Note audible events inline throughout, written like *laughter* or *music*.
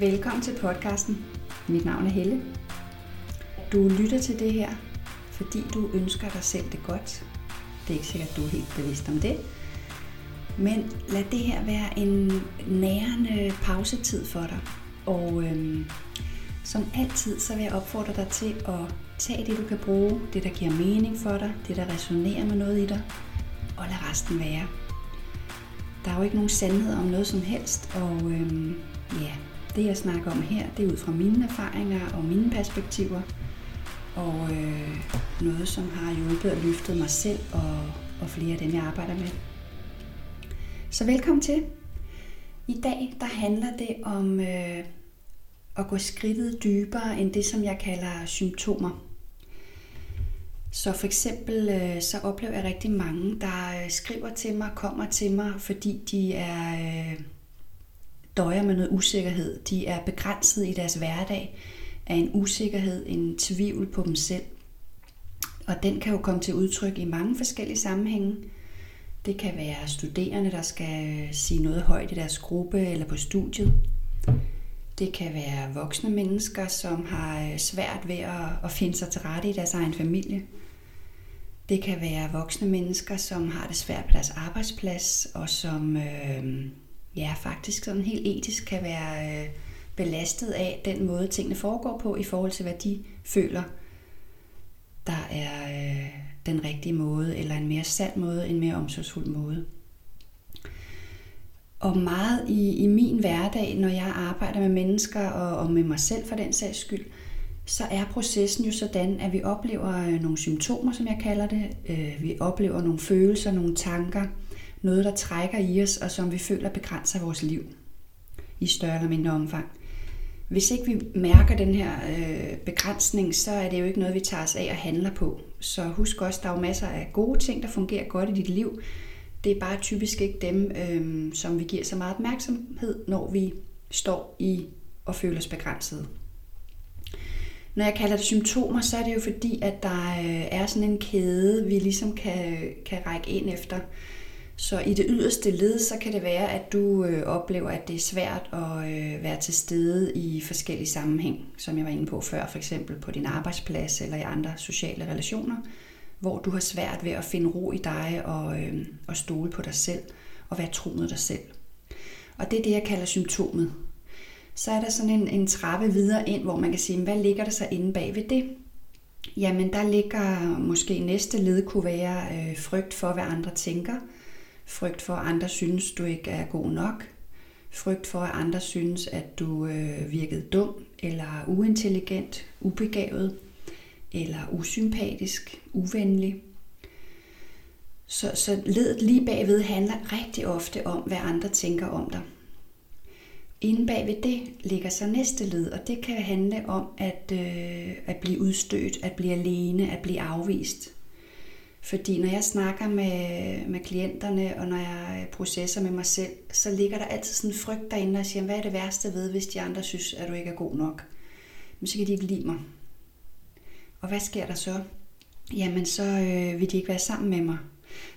Velkommen til podcasten. Mit navn er Helle. Du lytter til det her, fordi du ønsker dig selv det godt. Det er ikke sikkert, at du er helt bevidst om det. Men lad det her være en nærende pausetid for dig. Og øhm, som altid, så vil jeg opfordre dig til at tage det, du kan bruge, det, der giver mening for dig, det, der resonerer med noget i dig, og lad resten være. Der er jo ikke nogen sandhed om noget som helst, og øhm, ja, det jeg snakker om her, det er ud fra mine erfaringer og mine perspektiver, og øh, noget, som har hjulpet og løftet mig selv og, og flere af dem, jeg arbejder med. Så velkommen til. I dag der handler det om øh, at gå skridtet dybere end det, som jeg kalder symptomer. Så for eksempel øh, så oplever jeg rigtig mange, der øh, skriver til mig, kommer til mig, fordi de er øh, døjer med noget usikkerhed. De er begrænset i deres hverdag af en usikkerhed, en tvivl på dem selv. Og den kan jo komme til udtryk i mange forskellige sammenhænge. Det kan være studerende, der skal øh, sige noget højt i deres gruppe eller på studiet. Det kan være voksne mennesker, som har øh, svært ved at, finde sig til rette i deres egen familie. Det kan være voksne mennesker, som har det svært på deres arbejdsplads, og som øh, ja, faktisk sådan helt etisk kan være øh, belastet af den måde, tingene foregår på, i forhold til, hvad de føler, der er øh, den rigtige måde, eller en mere sand måde, en mere omsorgsfuld måde. Og meget i, i min hverdag, når jeg arbejder med mennesker og, og med mig selv for den sags skyld, så er processen jo sådan, at vi oplever øh, nogle symptomer, som jeg kalder det. Øh, vi oplever nogle følelser, nogle tanker, noget, der trækker i os, og som vi føler begrænser vores liv i større eller mindre omfang. Hvis ikke vi mærker den her øh, begrænsning, så er det jo ikke noget, vi tager os af og handler på. Så husk også, der er jo masser af gode ting, der fungerer godt i dit liv. Det er bare typisk ikke dem, øh, som vi giver så meget opmærksomhed, når vi står i og føler os begrænset. Når jeg kalder det symptomer, så er det jo fordi, at der øh, er sådan en kæde, vi ligesom kan, kan række ind efter. Så i det yderste led, så kan det være, at du øh, oplever, at det er svært at øh, være til stede i forskellige sammenhæng, som jeg var inde på før, for eksempel på din arbejdsplads eller i andre sociale relationer, hvor du har svært ved at finde ro i dig og, øh, og stole på dig selv og være tro mod dig selv. Og det er det, jeg kalder symptomet. Så er der sådan en, en trappe videre ind, hvor man kan sige, hvad ligger der så inde bag ved det? Jamen, der ligger måske næste led kunne være øh, frygt for, hvad andre tænker – Frygt for, at andre synes, du ikke er god nok. Frygt for, at andre synes, at du øh, virkede dum, eller uintelligent, ubegavet, eller usympatisk, uvenlig. Så, så ledet lige bagved handler rigtig ofte om, hvad andre tænker om dig. Inden bagved det ligger så næste led, og det kan handle om at, øh, at blive udstødt, at blive alene, at blive afvist. Fordi når jeg snakker med, med klienterne, og når jeg øh, processer med mig selv, så ligger der altid sådan en frygt derinde, og siger, hvad er det værste ved, hvis de andre synes, at du ikke er god nok? Men så kan de ikke lide mig. Og hvad sker der så? Jamen, så øh, vil de ikke være sammen med mig.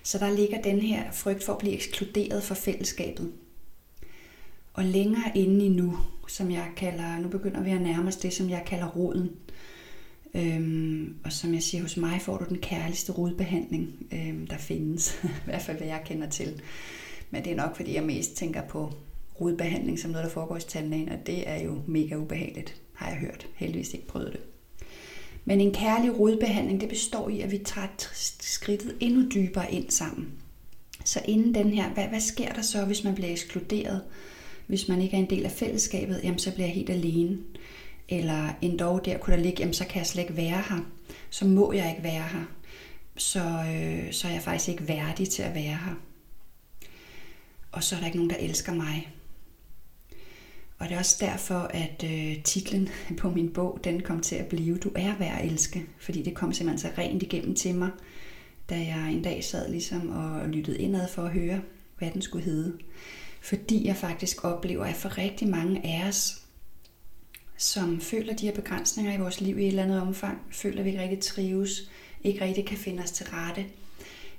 Så der ligger den her frygt for at blive ekskluderet fra fællesskabet. Og længere inde i nu, som jeg kalder, nu begynder vi at nærme os det, som jeg kalder roden. Øhm, og som jeg siger, hos mig får du den kærligste rodbehandling, øhm, der findes. *laughs* I hvert fald, hvad jeg kender til. Men det er nok, fordi jeg mest tænker på rodbehandling som noget, der foregår hos tandlægen, og det er jo mega ubehageligt, har jeg hørt. Heldigvis ikke prøvet det. Men en kærlig rodbehandling, det består i, at vi tager skridtet endnu dybere ind sammen. Så inden den her, hvad, hvad sker der så, hvis man bliver ekskluderet? Hvis man ikke er en del af fællesskabet, jamen så bliver jeg helt alene eller endda der kunne der ligge, jamen så kan jeg slet ikke være her, så må jeg ikke være her, så, øh, så er jeg faktisk ikke værdig til at være her. Og så er der ikke nogen, der elsker mig. Og det er også derfor, at øh, titlen *laughs* på min bog, den kom til at blive Du er værd at elske. Fordi det kom simpelthen så rent igennem til mig, da jeg en dag sad ligesom og lyttede indad for at høre, hvad den skulle hedde. Fordi jeg faktisk oplever, at for rigtig mange af os, som føler de her begrænsninger i vores liv i et eller andet omfang, føler, at vi ikke rigtig trives, ikke rigtig kan finde os til rette.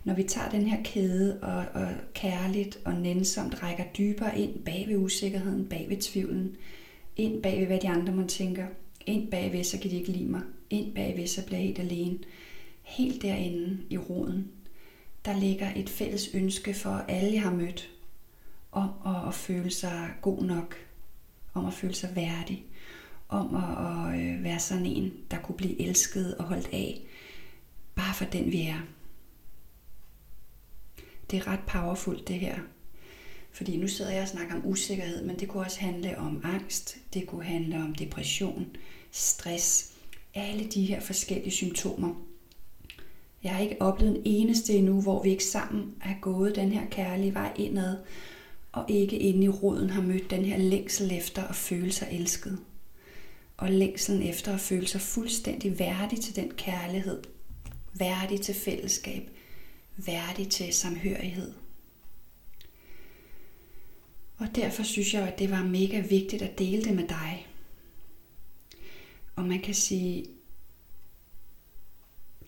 Når vi tager den her kæde og, og kærligt og nænsomt rækker dybere ind bag ved usikkerheden, bag ved tvivlen, Ind bag ved, hvad de andre må tænker. Ind bagved, så kan de ikke lide mig. Ind bagved, så bliver jeg helt alene. Helt derinde i roden, der ligger et fælles ønske for alle, jeg har mødt, om at, at føle sig god nok, om at føle sig værdig, om at, at øh, være sådan en, der kunne blive elsket og holdt af, bare for den vi er. Det er ret powerfult det her. Fordi nu sidder jeg og snakker om usikkerhed, men det kunne også handle om angst, det kunne handle om depression, stress, alle de her forskellige symptomer. Jeg har ikke oplevet en eneste endnu, hvor vi ikke sammen er gået den her kærlige vej indad, og ikke inde i roden har mødt den her længsel efter at føle sig elsket. Og længselen efter at føle sig fuldstændig værdig til den kærlighed, værdig til fællesskab, værdig til samhørighed. Og derfor synes jeg, at det var mega vigtigt at dele det med dig. Og man kan sige,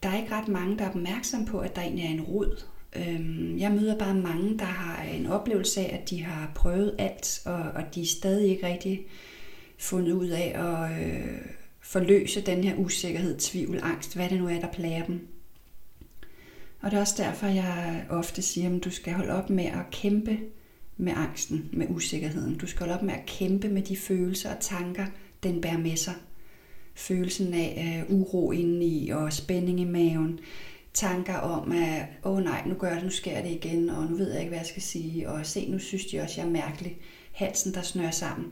der er ikke ret mange, der er opmærksom på, at der egentlig er en rod. Øhm, jeg møder bare mange, der har en oplevelse af, at de har prøvet alt, og, og de er stadig ikke rigtig fundet ud af at øh, forløse den her usikkerhed, tvivl, angst, hvad det nu er, der plager dem. Og det er også derfor, jeg ofte siger, at du skal holde op med at kæmpe med angsten, med usikkerheden. Du skal holde op med at kæmpe med de følelser og tanker, den bærer med sig. Følelsen af øh, uro indeni og spænding i maven. Tanker om, at åh oh, nej, nu gør det, nu sker det igen, og nu ved jeg ikke, hvad jeg skal sige. Og se, nu synes de også, jeg er mærkelig. Halsen, der snører sammen.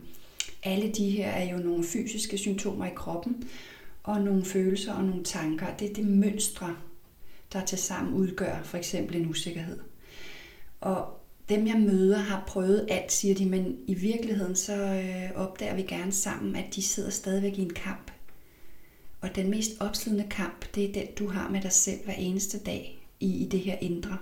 Alle de her er jo nogle fysiske symptomer i kroppen, og nogle følelser og nogle tanker. Det er det mønstre, der til sammen udgør for eksempel en usikkerhed. Og dem jeg møder har prøvet alt, siger de, men i virkeligheden så øh, opdager vi gerne sammen, at de sidder stadigvæk i en kamp. Og den mest opslidende kamp, det er den, du har med dig selv hver eneste dag i, i det her indre.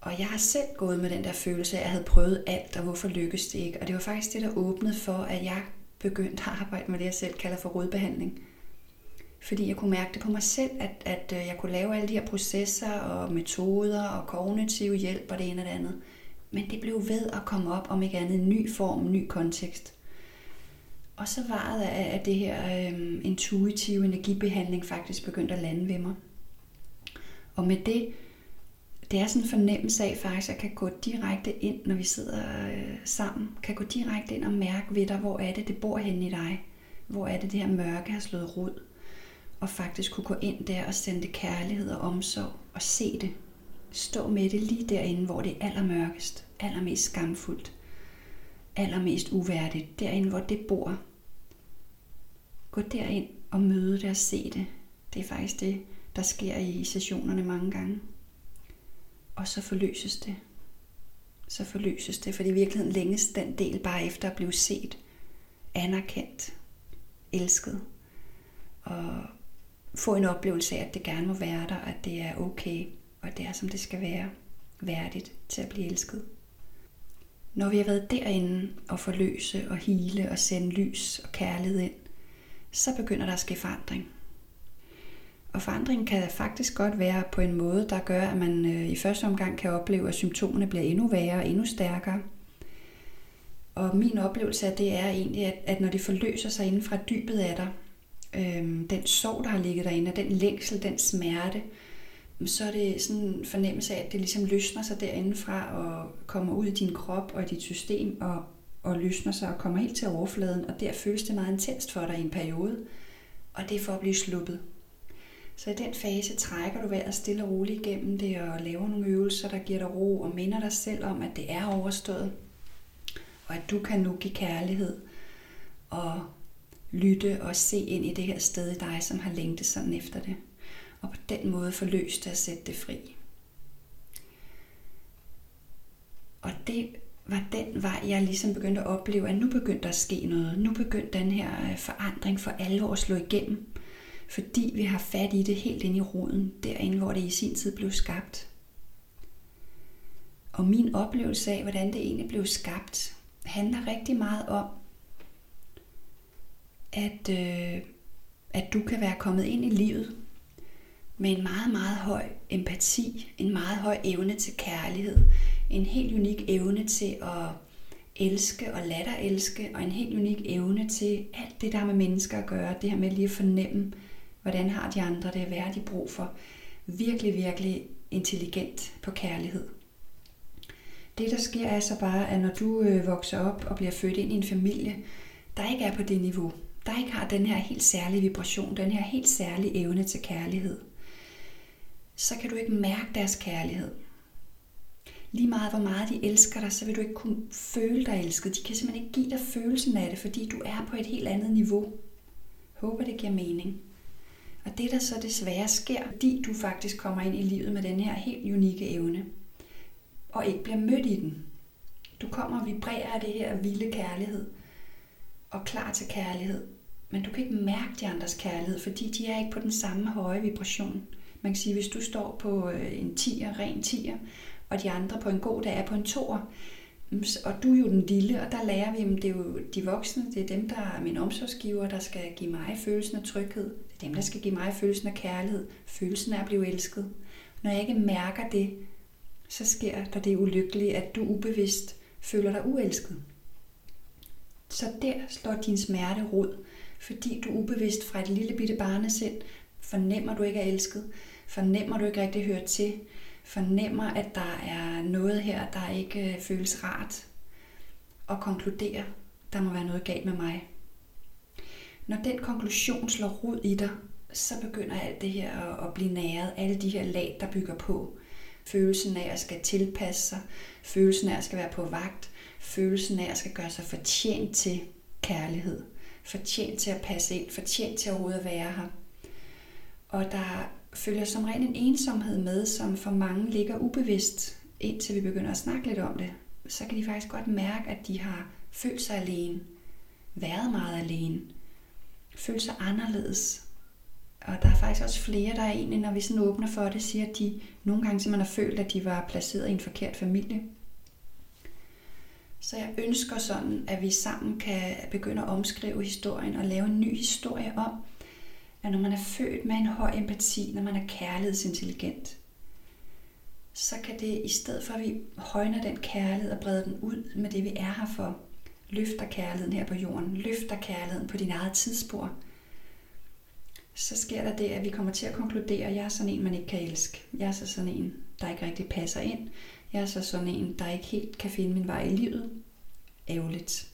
Og jeg har selv gået med den der følelse af, at jeg havde prøvet alt, og hvorfor lykkedes det ikke. Og det var faktisk det, der åbnede for, at jeg begyndte at arbejde med det, jeg selv kalder for rådbehandling. Fordi jeg kunne mærke det på mig selv, at, at øh, jeg kunne lave alle de her processer og metoder og kognitiv hjælp og det ene og det andet. Men det blev ved at komme op om ikke andet en ny form, en ny kontekst. Og så var det, at det her øh, intuitive energibehandling faktisk begyndte at lande ved mig. Og med det, det er sådan en fornemmelse af faktisk, at jeg kan gå direkte ind, når vi sidder øh, sammen, kan gå direkte ind og mærke ved dig, hvor er det, det bor henne i dig. Hvor er det, det her mørke har slået rod og faktisk kunne gå ind der og sende det kærlighed og omsorg og se det. Stå med det lige derinde, hvor det er allermørkest, allermest skamfuldt, allermest uværdigt, derinde, hvor det bor. Gå derind og møde det og se det. Det er faktisk det, der sker i sessionerne mange gange. Og så forløses det. Så forløses det, for i virkeligheden længes den del bare efter at blive set, anerkendt, elsket og få en oplevelse af, at det gerne må være der, at det er okay, og det er som det skal være, værdigt til at blive elsket. Når vi har været derinde og forløse og hele og sende lys og kærlighed ind, så begynder der at ske forandring. Og forandring kan faktisk godt være på en måde, der gør, at man øh, i første omgang kan opleve, at symptomerne bliver endnu værre og endnu stærkere. Og min oplevelse af det er egentlig, at, at når det forløser sig inden fra dybet af dig, øhm, den sorg, der har ligget derinde, og den længsel, den smerte, så er det sådan en fornemmelse af, at det ligesom løsner sig derindefra og kommer ud i din krop og i dit system og, og løsner sig og kommer helt til overfladen, og der føles det meget intenst for dig i en periode, og det er for at blive sluppet. Så i den fase trækker du vejret stille og roligt igennem det og laver nogle øvelser, der giver dig ro og minder dig selv om, at det er overstået, og at du kan nu give kærlighed og lytte og se ind i det her sted i dig, som har længtet sådan efter det. Og på den måde forløse det og sætte det fri. Og det var den vej, jeg ligesom begyndte at opleve, at nu begyndte der at ske noget. Nu begyndte den her forandring for alvor at slå igennem. Fordi vi har fat i det helt ind i roden, derinde hvor det i sin tid blev skabt. Og min oplevelse af, hvordan det egentlig blev skabt, handler rigtig meget om, at, øh, at du kan være kommet ind i livet med en meget, meget høj empati, en meget høj evne til kærlighed, en helt unik evne til at elske og latterelske, elske, og en helt unik evne til alt det, der har med mennesker at gøre. Det her med lige at fornemme, hvordan har de andre det, hvad har de brug for. Virkelig, virkelig intelligent på kærlighed. Det, der sker, er så bare, at når du øh, vokser op og bliver født ind i en familie, der ikke er på det niveau, der ikke har den her helt særlige vibration, den her helt særlige evne til kærlighed, så kan du ikke mærke deres kærlighed. Lige meget hvor meget de elsker dig, så vil du ikke kunne føle dig elsket. De kan simpelthen ikke give dig følelsen af det, fordi du er på et helt andet niveau. Håber det giver mening. Og det der så desværre sker, fordi du faktisk kommer ind i livet med den her helt unikke evne, og ikke bliver mødt i den. Du kommer og vibrerer af det her vilde kærlighed, og klar til kærlighed. Men du kan ikke mærke de andres kærlighed, fordi de er ikke på den samme høje vibration. Man kan sige, hvis du står på øh, en tier, ren tier, og de andre på en god dag er på en toer, og du er jo den lille, og der lærer vi, at det er jo de voksne, det er dem, der er min omsorgsgiver, der skal give mig følelsen af tryghed. Det er dem, der skal give mig følelsen af kærlighed, følelsen af at blive elsket. Når jeg ikke mærker det, så sker der det ulykkelige, at du ubevidst føler dig uelsket. Så der slår din smerte rod, fordi du ubevidst fra et lille bitte barnesind fornemmer, du ikke er elsket, fornemmer, du ikke rigtig hører til, fornemmer, at der er noget her, der ikke øh, føles rart, og konkluderer, der må være noget galt med mig. Når den konklusion slår rod i dig, så begynder alt det her at blive næret, alle de her lag, der bygger på. Følelsen af at skal tilpasse sig, følelsen af at skal være på vagt, følelsen af at skal gøre sig fortjent til kærlighed, fortjent til at passe ind, fortjent til overhovedet at være her. Og der følger som regel en ensomhed med, som for mange ligger ubevidst, indtil vi begynder at snakke lidt om det. Så kan de faktisk godt mærke, at de har følt sig alene, været meget alene, følt sig anderledes. Og der er faktisk også flere, der er egentlig, når vi sådan åbner for det, siger, at de nogle gange simpelthen har følt, at de var placeret i en forkert familie. Så jeg ønsker sådan, at vi sammen kan begynde at omskrive historien og lave en ny historie om, at når man er født med en høj empati, når man er kærlighedsintelligent, så kan det i stedet for, at vi højner den kærlighed og breder den ud med det, vi er her for, løfter kærligheden her på jorden, løfter kærligheden på din eget tidsspor, så sker der det, at vi kommer til at konkludere, at jeg er sådan en, man ikke kan elske. Jeg er så sådan en, der ikke rigtig passer ind. Jeg er så sådan en, der ikke helt kan finde min vej i livet. Ærgerligt.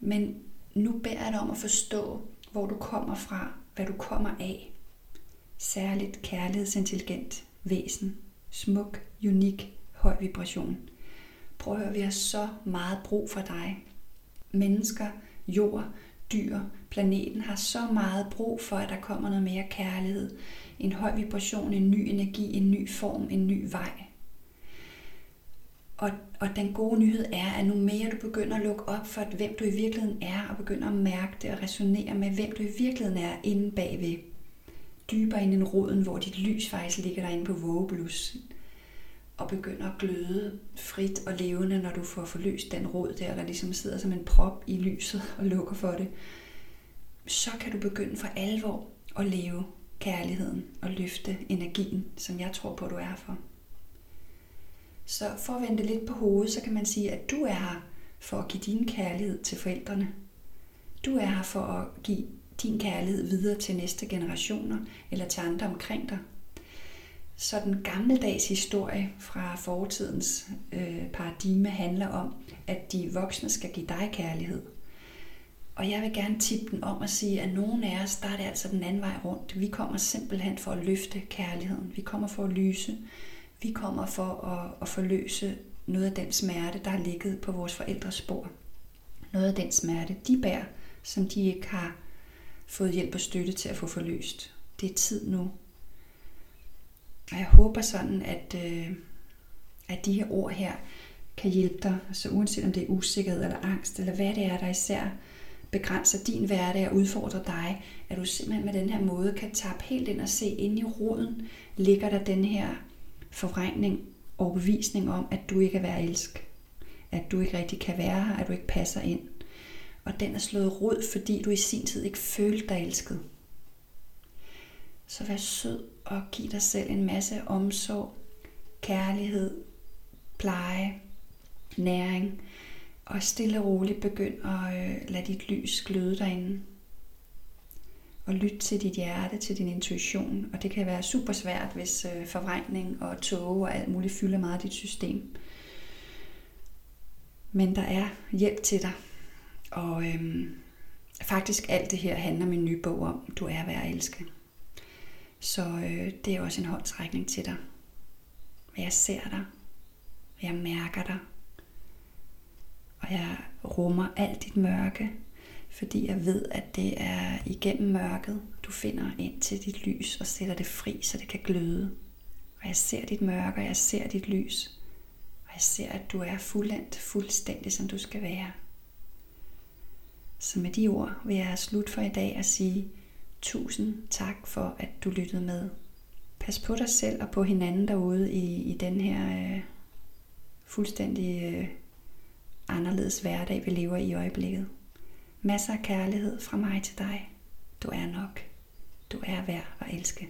Men nu beder jeg dig om at forstå, hvor du kommer fra, hvad du kommer af. Særligt kærlighedsintelligent væsen. Smuk, unik, høj vibration. Prøv at høre, vi har så meget brug for dig. Mennesker, jord, dyr, planeten har så meget brug for, at der kommer noget mere kærlighed. En høj vibration, en ny energi, en ny form, en ny vej. Og, og den gode nyhed er, at nu mere du begynder at lukke op for, hvem du i virkeligheden er, og begynder at mærke det og resonere med, hvem du i virkeligheden er inde bagved, dybere ind i roden, hvor dit lys faktisk ligger derinde på vågeblussen, og begynder at gløde frit og levende, når du får forløst den rod der, der ligesom sidder som en prop i lyset og lukker for det, så kan du begynde for alvor at leve kærligheden og løfte energien, som jeg tror på, du er for. Så for at vende lidt på hovedet, så kan man sige, at du er her for at give din kærlighed til forældrene. Du er her for at give din kærlighed videre til næste generationer eller til andre omkring dig. Så den gammeldags historie fra fortidens øh, paradigme handler om, at de voksne skal give dig kærlighed. Og jeg vil gerne tippe den om at sige, at nogen af os, der er det altså den anden vej rundt. Vi kommer simpelthen for at løfte kærligheden. Vi kommer for at lyse. Vi kommer for at, at forløse noget af den smerte, der har ligget på vores forældres spor. Noget af den smerte, de bærer, som de ikke har fået hjælp og støtte til at få forløst. Det er tid nu. Og jeg håber sådan, at, øh, at de her ord her kan hjælpe dig, så uanset om det er usikkerhed eller angst, eller hvad det er, der især begrænser din hverdag og udfordrer dig, at du simpelthen med den her måde kan tappe helt ind og se ind i roden, ligger der den her forvrængning og bevisning om, at du ikke er værd at elske. At du ikke rigtig kan være her, at du ikke passer ind. Og den er slået rod, fordi du i sin tid ikke følte dig elsket. Så vær sød og giv dig selv en masse omsorg, kærlighed, pleje, næring. Og stille og roligt begynd at øh, lade dit lys gløde derinde. Og lyt til dit hjerte, til din intuition. Og det kan være super svært, hvis øh, forvrængning og tåge og alt muligt fylder meget af dit system. Men der er hjælp til dig. Og øhm, faktisk alt det her handler min nye bog om. Du er værd at elske. Så øh, det er også en håndtrækning til dig. Jeg ser dig. Jeg mærker dig. Og jeg rummer alt dit mørke, fordi jeg ved, at det er igennem mørket, du finder ind til dit lys og sætter det fri, så det kan gløde. Og jeg ser dit mørke, og jeg ser dit lys. Og jeg ser, at du er fuldendt, fuldstændig som du skal være. Så med de ord vil jeg slutte for i dag og sige tusind tak for, at du lyttede med. Pas på dig selv og på hinanden derude i, i den her øh, fuldstændig øh, anderledes hverdag, vi lever i øjeblikket. Masser af kærlighed fra mig til dig. Du er nok. Du er værd at elske.